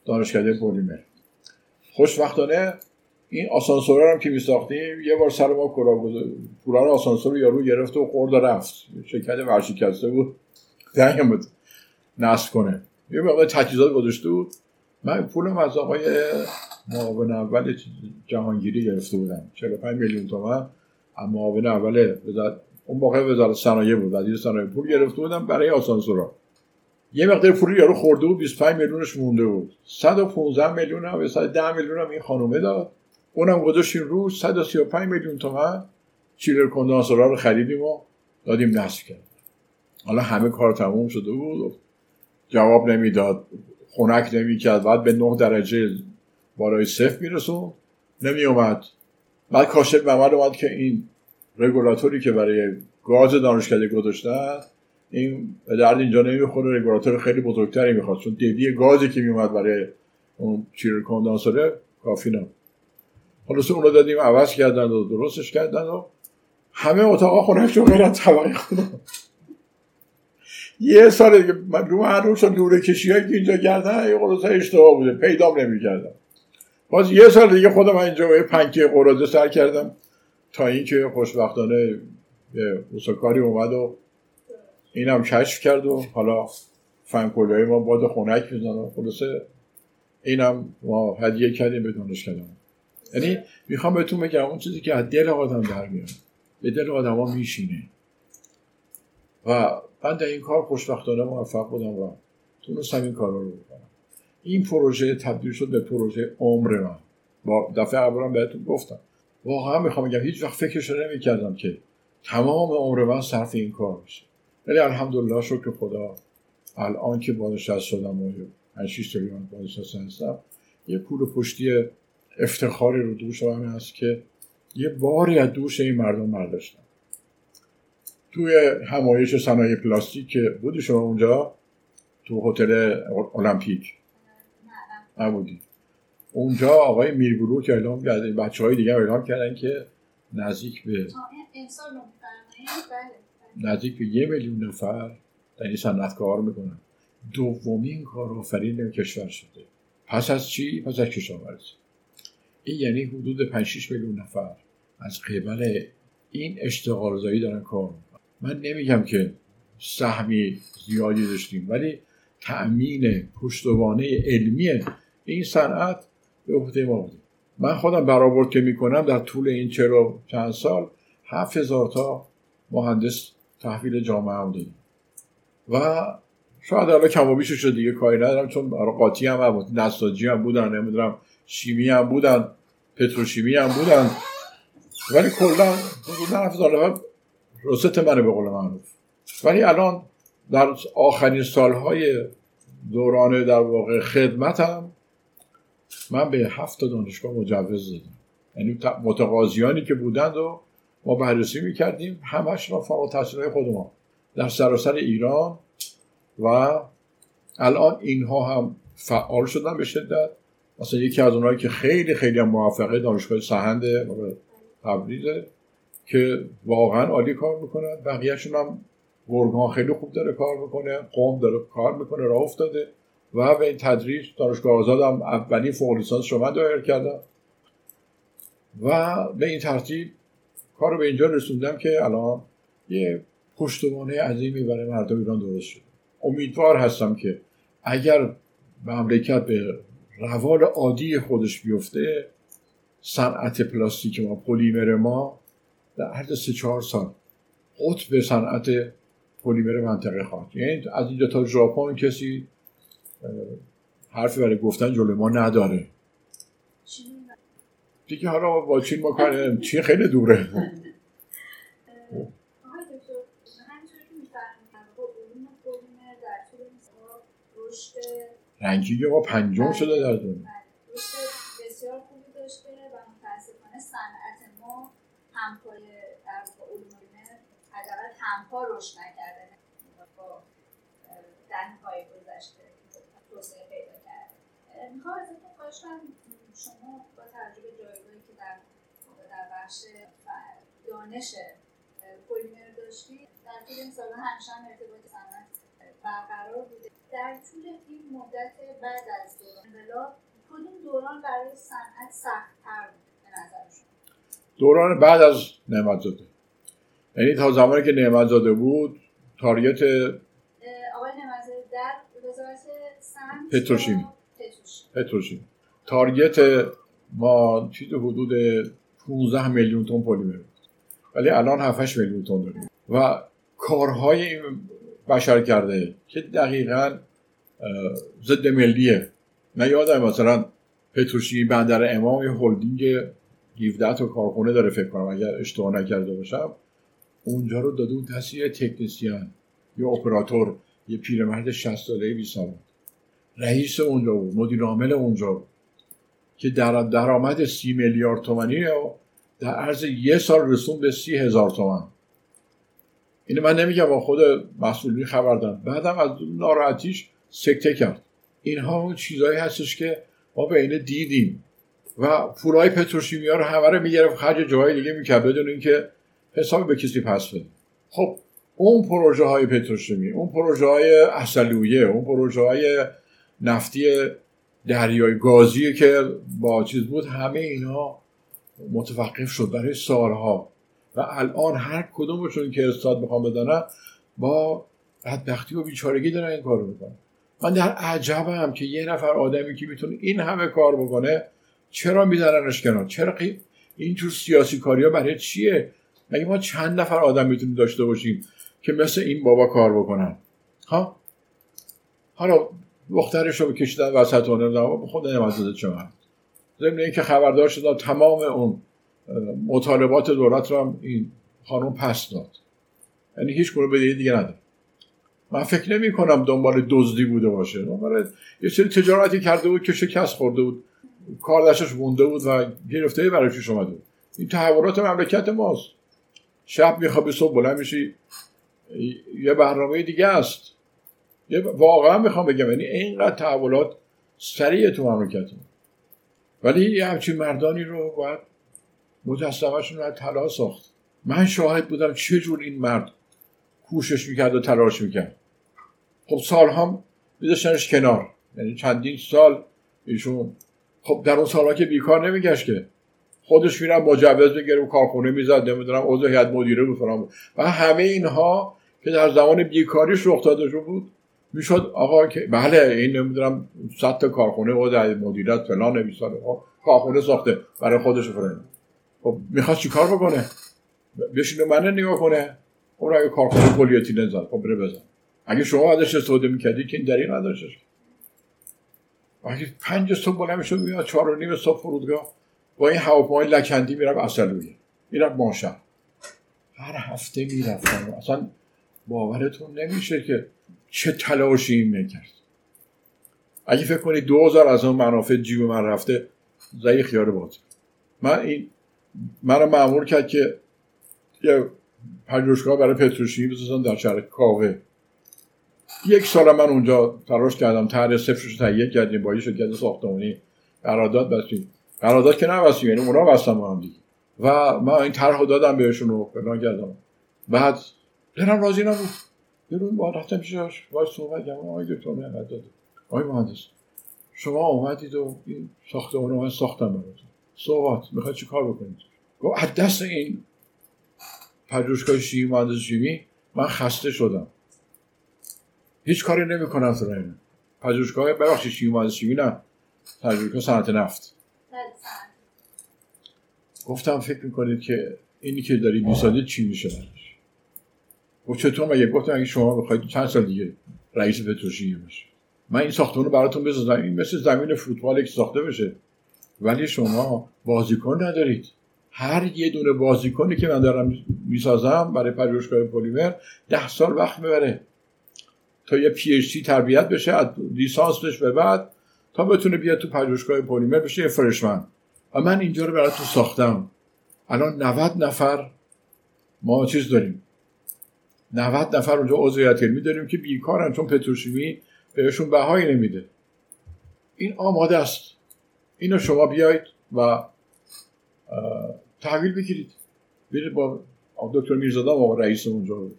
دانشکده پلیمر. خوشبختانه این آسانسور هم که میساختیم یه بار سر ما کلا پولان آسانسور یارو گرفت و خورد و رفت. شرکت ورشکسته بود. زنگ بود نصب کنه. یه مقدار تجهیزات گذاشته بود. من پولم از آقای معاون اول جهانگیری گرفته بودم. 45 میلیون تومن اما معاون اول اون موقع وزارت صنایع بود. وزیر صنایع پول گرفته بودم برای آسانسورا یه مقدار پول یارو خورده بود 25 میلیونش مونده بود. 115 میلیون هم 110 میلیون هم این خانومه داد. اونم گذاشتیم رو 135 میلیون تومن چیلر کندانسورا رو خریدیم و دادیم نصب کرد. حالا همه کار تموم شده بود. جواب نمی‌داد. خنک نمی‌کرد. بعد به 9 درجه بالای صفر میرسون نمی اومد بعد کاشف به اومد که این رگولاتوری که برای گاز دانشکده گذاشتن این به درد اینجا نمی‌خوره. رگولاتور خیلی بزرگتری می‌خواد. چون دیدی گازی که میومد برای اون چیر کندانسوره کافی نبود. خلاص اون رو دادیم عوض کردن و درستش کردن و همه اتاقا خونه چون غیر طبقه خودم یه سال دیگه من رو هر روز لوره کشی که اینجا کردن یه قرصه اشتباه بوده. پیدام نمی‌کردم. باز یه سال دیگه خودم اینجا یه پنکه قرازه سر کردم تا اینکه خوشبختانه یه کاری اومد و اینم کشف کرد و حالا فنکولیای ما باد خونک می‌زنه خلاصه اینم ما هدیه کردیم به دانشکده یعنی می‌خوام بهتون بگم اون چیزی که از دل آدم در میاد. به دل آدم ها میشینه. و من در این کار خوشبختانه موفق بودم و تونستم این کار رو بکنم. این پروژه تبدیل شد به پروژه عمر من. با دفعه اولم بهتون گفتم. واقعا می‌خوام بگم هیچ وقت فکرش رو نمی‌کردم که تمام عمر من صرف این کار بشه ولی الحمدلله شکر خدا الان که بازنشسته شدم و 8 6 سالیان بازنشسته هستم یه پول پشتی افتخاری رو دوش من هست که یه باری از دوش این مردم برداشتم. توی همایش صنایع پلاستیک که بودی شما اونجا تو هتل المپیک؟ نبودی. اونجا آقای میربلو که اعلام کرده بچه های دیگه اعلام کردن که نزدیک به نزدیک به یه میلیون نفر در این صنعت کار می‌کنن. دومین کارآفرین کشور شده. پس از چی؟ پس از کشاورزی. این یعنی حدود 5 میلیون نفر از قبل این اشتغال زایی دارن کار من نمیگم که سهمی زیادی داشتیم ولی تأمین پشتوانه علمی این صنعت به عهده ما بوده من خودم برآورد که می‌کنم در طول این چرا چند سال هفت هزار تا مهندس تحویل جامعه هم و شاید حالا کم و بیشش دیگه کاری ندارم چون قاطی هم بود نساجی هم بودن نمی‌دونم شیمی هم بودن پتروشیمی هم بودن. ولی کلا حدود هفت هزار رست منه به قول معروف. ولی الان در آخرین سالهای دوران در واقع خدمتم من به هفت دانشگاه مجوز دادم. یعنی متقاضیانی که بودند و ما بررسی می‌کردیم همش را فارغ تحصیل خود در سراسر ایران و الان اینها هم فعال شدن به شدت. مثلا یکی از اونایی که خیلی خیلی موفقه دانشگاه سهند تبریزه. که واقعا عالی کار می‌کنن بقیهشون هم گرگان خیلی خوب داره کار می‌کنه. قوم داره کار می‌کنه راه افتاده. و به این تدریج دانشگاه آزاد هم اولین فوق لیسانس شما دایر کردم. و به این ترتیب کار رو به اینجا رسوندم که الان یه پشتوانه عظیمی برای مردم ایران درست شده. امیدوار هستم که اگر مملکت به روال عادی خودش بیفته صنعت پلاستیک ما پلیمر ما در عرض سه چهار سال قطب صنعت پلیمر منطقه خواهد. یعنی از اینجا تا ژاپن کسی حرفی برای گفتن جلوی ما نداره. دیگه حالا با چین ما کار چین خیلی دوره. [laughs] رنکینگ ما پنجم شده در دنیا بسیار همپای در علوم حداقل همپا رشد نکرده با در پای گذشته توسعه پیدا کرده. می‌خوام ازتون خواهش کنم شما با تجربه جایگاهی که در در بخش دانش پلیمر داشتید در طول این سالها همیشه هم ارتباط صنعت برقرار بوده. در طول این مدت بعد از دوران انقلاب کدوم دوران برای صنعت سختتر بود به نظر شما؟ دوران بعد از نعمتزاده یعنی تا زمانی که نعمتزاده بود تارگت آقای نعمتزاده در وزارت صنعت پتروشیمی. پتروشیمی. پتروشیم؟ تارگت ما چیز حدود 15 میلیون تن پلیمر بود ولی الان 7 میلیون تن داریم. و کارهای بشر کرده که دقیقا ضد ملیه. من یادم مثلا پتروشیمی بندر امام یه هلدینگ 17 تا کارخونه داره فکر کنم اگر اشتباه نکرده باشم. اونجا رو داده بود دست یه تکنسیان یه اپراتور یه پیرمرد 60 ساله 20 ساله رئیس اونجا بود مدیر عامل اونجا بود که در درآمد سی میلیارد رو در عرض یه سال رسون به سی هزار تومن اینو من نمیگم با خود مسئولین خبر دارم. بعدم از ناراحتیش سکته کرد. اینها اون چیزهایی هستش که ما به اینه دیدیم و پولای پتروشیمی ها رو همه رو می‌گرفت خرج جاهای دیگه می‌کرد. بدون اینکه حساب به کسی پس بده خب اون پروژه های پتروشیمی اون پروژه های اصلویه اون پروژه های نفتی دریای گازی که با چیز بود همه اینا متوقف شد برای سالها. و الان هر کدومشون که استاد می‌خوام بدانم با بدبختی و بیچارگی دارن این کار رو می‌کنن. من در عجبم که یه نفر آدمی که می‌تونه این همه کار بکنه چرا میدارنش کنار؟ چرا قی- اینجور سیاسی کاری ها برای چیه؟ مگه ما چند نفر آدم می‌تونیم داشته باشیم که مثل این بابا کار بکنن؟ ها؟ حالا دخترش رو کشیدن وسط و نمی‌دونم خود نمازده چه من ضمن اینکه خبردار شدم تمام اون مطالبات دولت رو هم این خانم پس داد. یعنی هیچ گونه بدهی دیگه نداره. من فکر نمی کنم دنبال دزدی بوده باشه. دنبال یه سری تجارتی کرده بود که شکست خورده بود. کار دستش بود و گرفته برای پیش اومده این تحولات مملکت ماست. شب میخوابی صبح بلند میشی. یه برنامه دیگه است. یه واقعا می‌خوام بگم یعنی اینقدر تحولات سریع تو مملکت ما. ولی یه همچین مردانی رو باید مجسمهشون رو طلا ساخت. من شاهد بودم چه این مرد کوشش می‌کرد و تلاش می‌کرد. خب سال هم میذاشتنش کنار. یعنی چندین سال ایشون خب در اون سالها که بیکار نمیگشت که. خودش میرم مجوز بگیره و کارخونه می‌زد نمی‌دونم عضو هیئت مدیره بود و همه اینها که در زمان بیکاریش رخ داده شده بود می‌شد آقا که بله این نمی‌دونم صد تا کارخونه و در مدیریت فلان نمیساله کارخونه ساخته برای خودش فلان خب می‌خواد چیکار بکنه؟ بشینه من نگاه کنه. خب اگه کارخونه پلیتیلن نزد. خب بره بزن. اگه شما ازش استفاده می‌کردی که این دلیل نداشتش اگه پنج صبح بلند می‌شد میاد چهار و نیم صبح فرودگاه. با این هواپیمای لکندی میرم اصلویه میرم ماشم هر هفته می‌رفتم. اصلا باورتون نمیشه که چه تلاشی این می‌کرد. اگه فکر کنید دو هزار از اون منافع جیب من رفته زی خیار باز من این منو معمول کرد که یه پژوهشگاه برای پتروشیمی بسازم در شهر کاوه. یک سال من اونجا تلاش کردم. طرح صفرش تهیه کردیم با یه شرکت ساختمانی قرارداد بستیم. قرارداد که نبستیم یعنی اونا بستن با هم دیگه. و من این طرح رو دادم بهشون رو فلان کردم. بعد دلم راضی نبود. یه روز با رفتم پیشش باید صحبت کردم آقای دکتر نعمت داده آقای مهندس شما اومدید و این ساختمان رو من ساختم براتون. صحبت می‌خواید چی کار بکنید؟ گفت از دست این پژوهشگاه شیمی مهندس شیمی من خسته شدم. هیچ کاری نمی‌کنم تو این پژوهشگاه ببخشید شیمی مهندس شیمی نه. پژوهشگاه صنعت نفت. گفتم فکر می‌کنید که اینی که داری می‌سازید چی میشه برش؟ گفت چطور مگه؟ گفتم اگه شما بخواید چند سال دیگه رئیس پتروشیمی باشید من این ساختمون رو براتون بسازم این مثل زمین فوتبال که ساخته بشه. ولی شما بازیکن ندارید. هر یه دونه بازیکنی که من دارم می‌سازم برای پژوهشگاه پلیمر ده سال وقت می‌بره. تا یه پی تربیت بشه از لیسانسش به بعد تا بتونه بیاد تو پژوهشگاه پلیمر بشه یه فرشمن و من اینجا رو براتون ساختم. الان 90 نفر ما چیز داریم. 90 نفر اونجا عضویت علمی داریم که بیکارن چون پتروشیمی بهشون بهایی نمیده. این آماده است. اینو شما بیایید و تحویل بگیرید. برید با دکتر میرزاده و رئیس اونجا. رو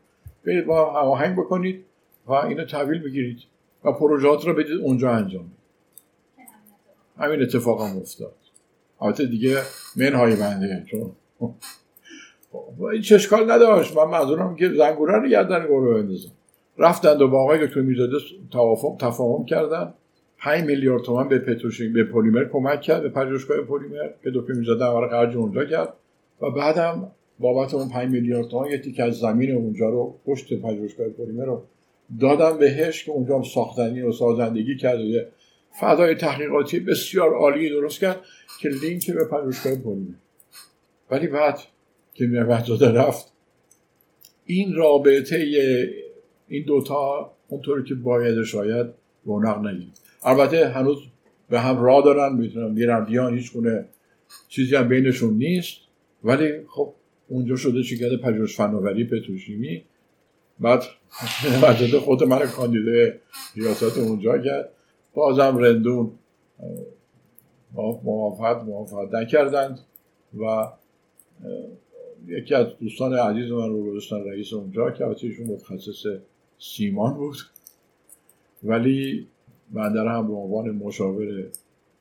برید با هماهنگ بکنید و اینو تحویل بگیرید و پروژهات رو بدید اونجا انجام بدید. همین اتفاق هم افتاد. البته دیگه منهای بنده چون این چشکال نداشت. من منظورم که زنگوره رو گردن گروه بندازم. رفتند و با آقای دکتر میرزاده تفاهم کردن. 5 میلیارد تومن به پتروشیم به پلیمر کمک کرد به پژوهشگاه پلیمر که دکتر میرزاده اول خرج اونجا کرد. و بعدم بابت اون 5 میلیارد تومان یه تیکه از زمین اونجا رو پشت پژوهشگاه پلیمر رو دادم بهش که اونجا هم ساختنی و سازندگی کرد. و فضای تحقیقاتی بسیار عالی درست کرد که لینک به پژوهشگاه پلیمر ولی بعد که داده رفت این رابطه این دوتا اونطوری که باید شاید رونق نگید البته هنوز به هم راه دارن می‌تونن میرن بیان هیچ گونه چیزی هم بینشون نیست. ولی خب اونجا شده شرکت پژوهش فناوری پتروشیمی. بعد [laughs] مجله خود من کاندیده ریاست اونجا کرد. بازم رندون موافقت موافقت نکردند و یکی از دوستان عزیز من رو گذاشتن رئیس اونجا که البته ایشون متخصص سیمان بود. ولی بنده هم به عنوان مشاور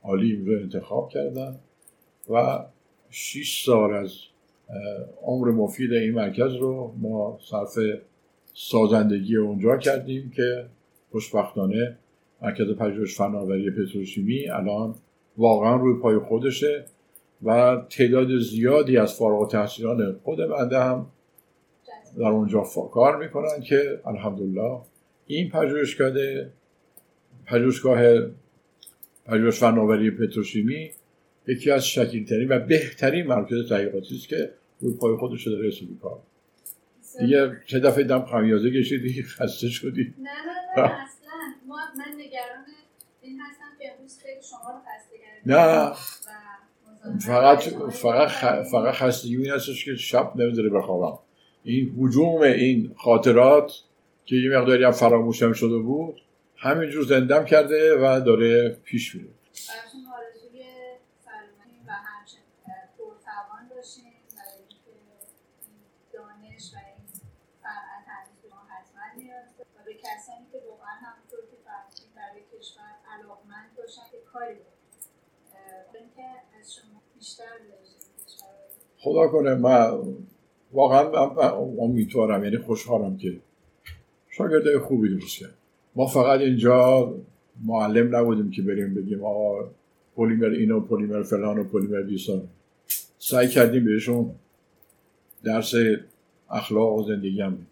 عالی رو انتخاب کردن و 6 سال از عمر مفید این مرکز رو ما صرف سازندگی اونجا کردیم که خوشبختانه مرکز پژوهش فناوری پتروشیمی الان واقعا روی پای خودشه و تعداد زیادی از فارغ تحصیلان خود بنده هم در اونجا کار می‌کنن که الحمدلله این پژوهشگاه پژوهشگاه پژوهش فناوری پتروشیمی یکی از شکیلترین و بهترین مرکز تحقیقاتی است که روی پای خودش داره حسابی کار دیگه چه دفعه دم خمیازه کشیدی خسته شدی. نه نه نه ما من نگران این هستم که امروز خیلی شما رو خسته نه. فقط فقط فقط خستگی این هستش که شب نمی‌ذاره بخوابم. این حجوم این خاطرات که یه مقداری هم فراموشم شده بود همینجور زندم کرده و داره پیش میره. خدا کنه من واقعا امیدوارم یعنی خوشحالم که شاگرده خوبی درست کرد. ما فقط اینجا معلم نبودیم که بریم بگیم آقا پلیمر اینو پلیمر فلان و پلیمر بیسان سعی کردیم بهشون درس اخلاق و زندگی هم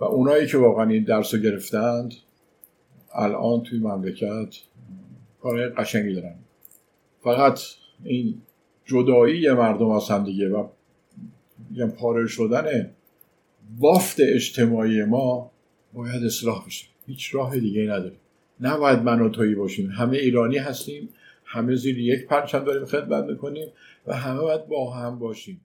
و اونایی که واقعا این درس رو گرفتند الان توی مملکت کار قشنگی دارن. فقط این جدایی مردم از هم دیگه و پاره شدن بافت اجتماعی ما باید اصلاح بشه. هیچ راه دیگه نداریم. نباید من و تویی باشیم. همه ایرانی هستیم همه زیر یک پرچم داریم خدمت می‌کنیم و همه باید با هم باشیم.